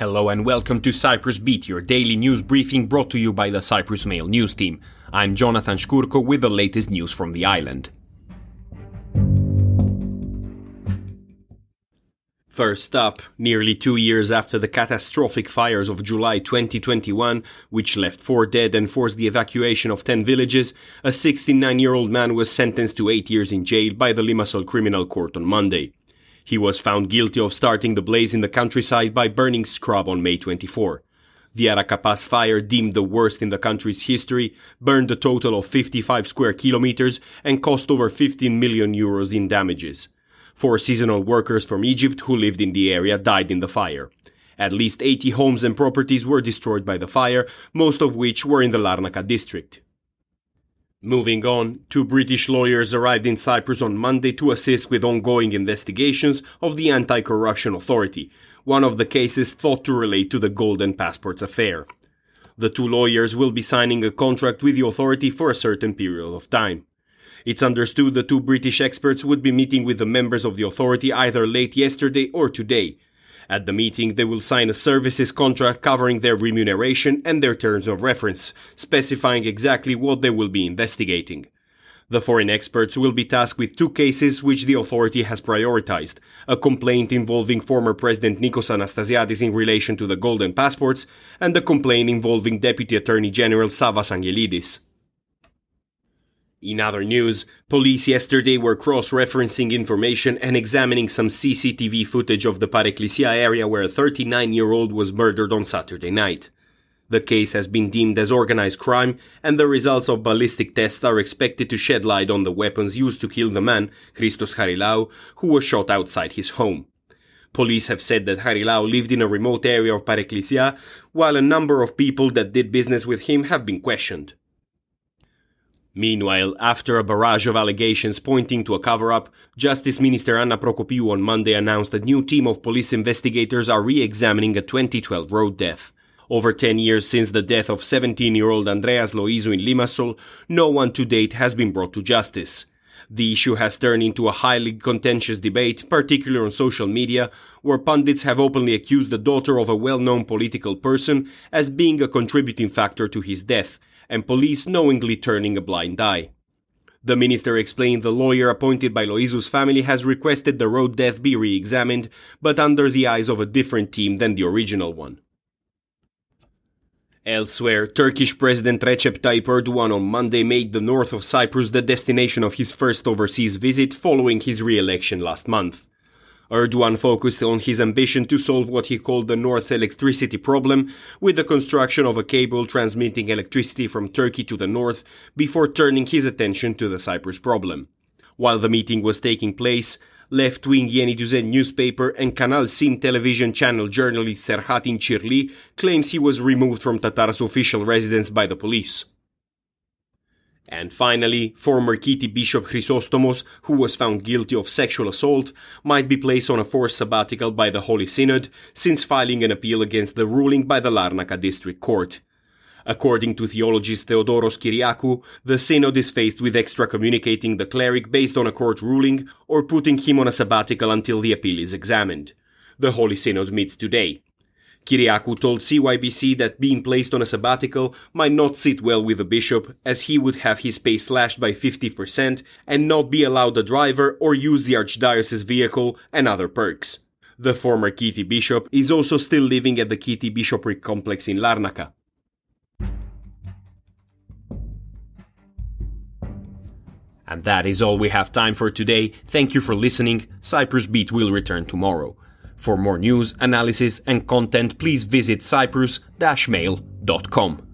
Hello and welcome to Cyprus Beat, your daily news briefing brought to you by the Cyprus Mail news team. I'm Jonathan Shkurko with the latest news from the island. First up, nearly two years after the catastrophic fires of July 2021, which left four dead and forced the evacuation of 10 villages, a 69 year old man was sentenced to eight years in jail by the Limassol Criminal Court on Monday. He was found guilty of starting the blaze in the countryside by burning scrub on May 24. The Arakapas fire, deemed the worst in the country's history, burned a total of 55 square kilometers and cost over 15 million euros in damages. Four seasonal workers from Egypt who lived in the area died in the fire. At least 80 homes and properties were destroyed by the fire, most of which were in the Larnaca district. Moving on, two British lawyers arrived in Cyprus on Monday to assist with ongoing investigations of the Anti Corruption Authority, one of the cases thought to relate to the Golden Passports affair. The two lawyers will be signing a contract with the authority for a certain period of time. It's understood the two British experts would be meeting with the members of the authority either late yesterday or today. At the meeting, they will sign a services contract covering their remuneration and their terms of reference, specifying exactly what they will be investigating. The foreign experts will be tasked with two cases which the authority has prioritized a complaint involving former President Nikos Anastasiadis in relation to the Golden Passports, and a complaint involving Deputy Attorney General Savvas Angelidis. In other news, police yesterday were cross-referencing information and examining some CCTV footage of the Pareklesia area where a 39-year-old was murdered on Saturday night. The case has been deemed as organized crime, and the results of ballistic tests are expected to shed light on the weapons used to kill the man, Christos Harilau, who was shot outside his home. Police have said that Harilau lived in a remote area of Pareklesia, while a number of people that did business with him have been questioned. Meanwhile, after a barrage of allegations pointing to a cover up, Justice Minister Anna Prokopiou on Monday announced a new team of police investigators are re examining a 2012 road death. Over 10 years since the death of 17 year old Andreas Loizou in Limassol, no one to date has been brought to justice. The issue has turned into a highly contentious debate, particularly on social media, where pundits have openly accused the daughter of a well known political person as being a contributing factor to his death, and police knowingly turning a blind eye. The minister explained the lawyer appointed by Loizou's family has requested the road death be re examined, but under the eyes of a different team than the original one. Elsewhere, Turkish President Recep Tayyip Erdogan on Monday made the north of Cyprus the destination of his first overseas visit following his re election last month. Erdogan focused on his ambition to solve what he called the North electricity problem with the construction of a cable transmitting electricity from Turkey to the north before turning his attention to the Cyprus problem. While the meeting was taking place, left-wing Yeni Düzen newspaper and Kanal Sim television channel journalist Serhat İncirli claims he was removed from Tatar's official residence by the police. And finally, former Kiti Bishop Chrysostomos, who was found guilty of sexual assault, might be placed on a forced sabbatical by the Holy Synod since filing an appeal against the ruling by the Larnaca District Court. According to theologist Theodoros Kyriakou, the synod is faced with excommunicating the cleric based on a court ruling or putting him on a sabbatical until the appeal is examined. The Holy Synod meets today. Kyriakou told CYBC that being placed on a sabbatical might not sit well with the bishop, as he would have his pay slashed by 50% and not be allowed a driver or use the archdiocese vehicle and other perks. The former Kiti bishop is also still living at the Kiti bishopric complex in Larnaca. And that is all we have time for today. Thank you for listening. Cyprus Beat will return tomorrow. For more news, analysis, and content, please visit cyprus-mail.com.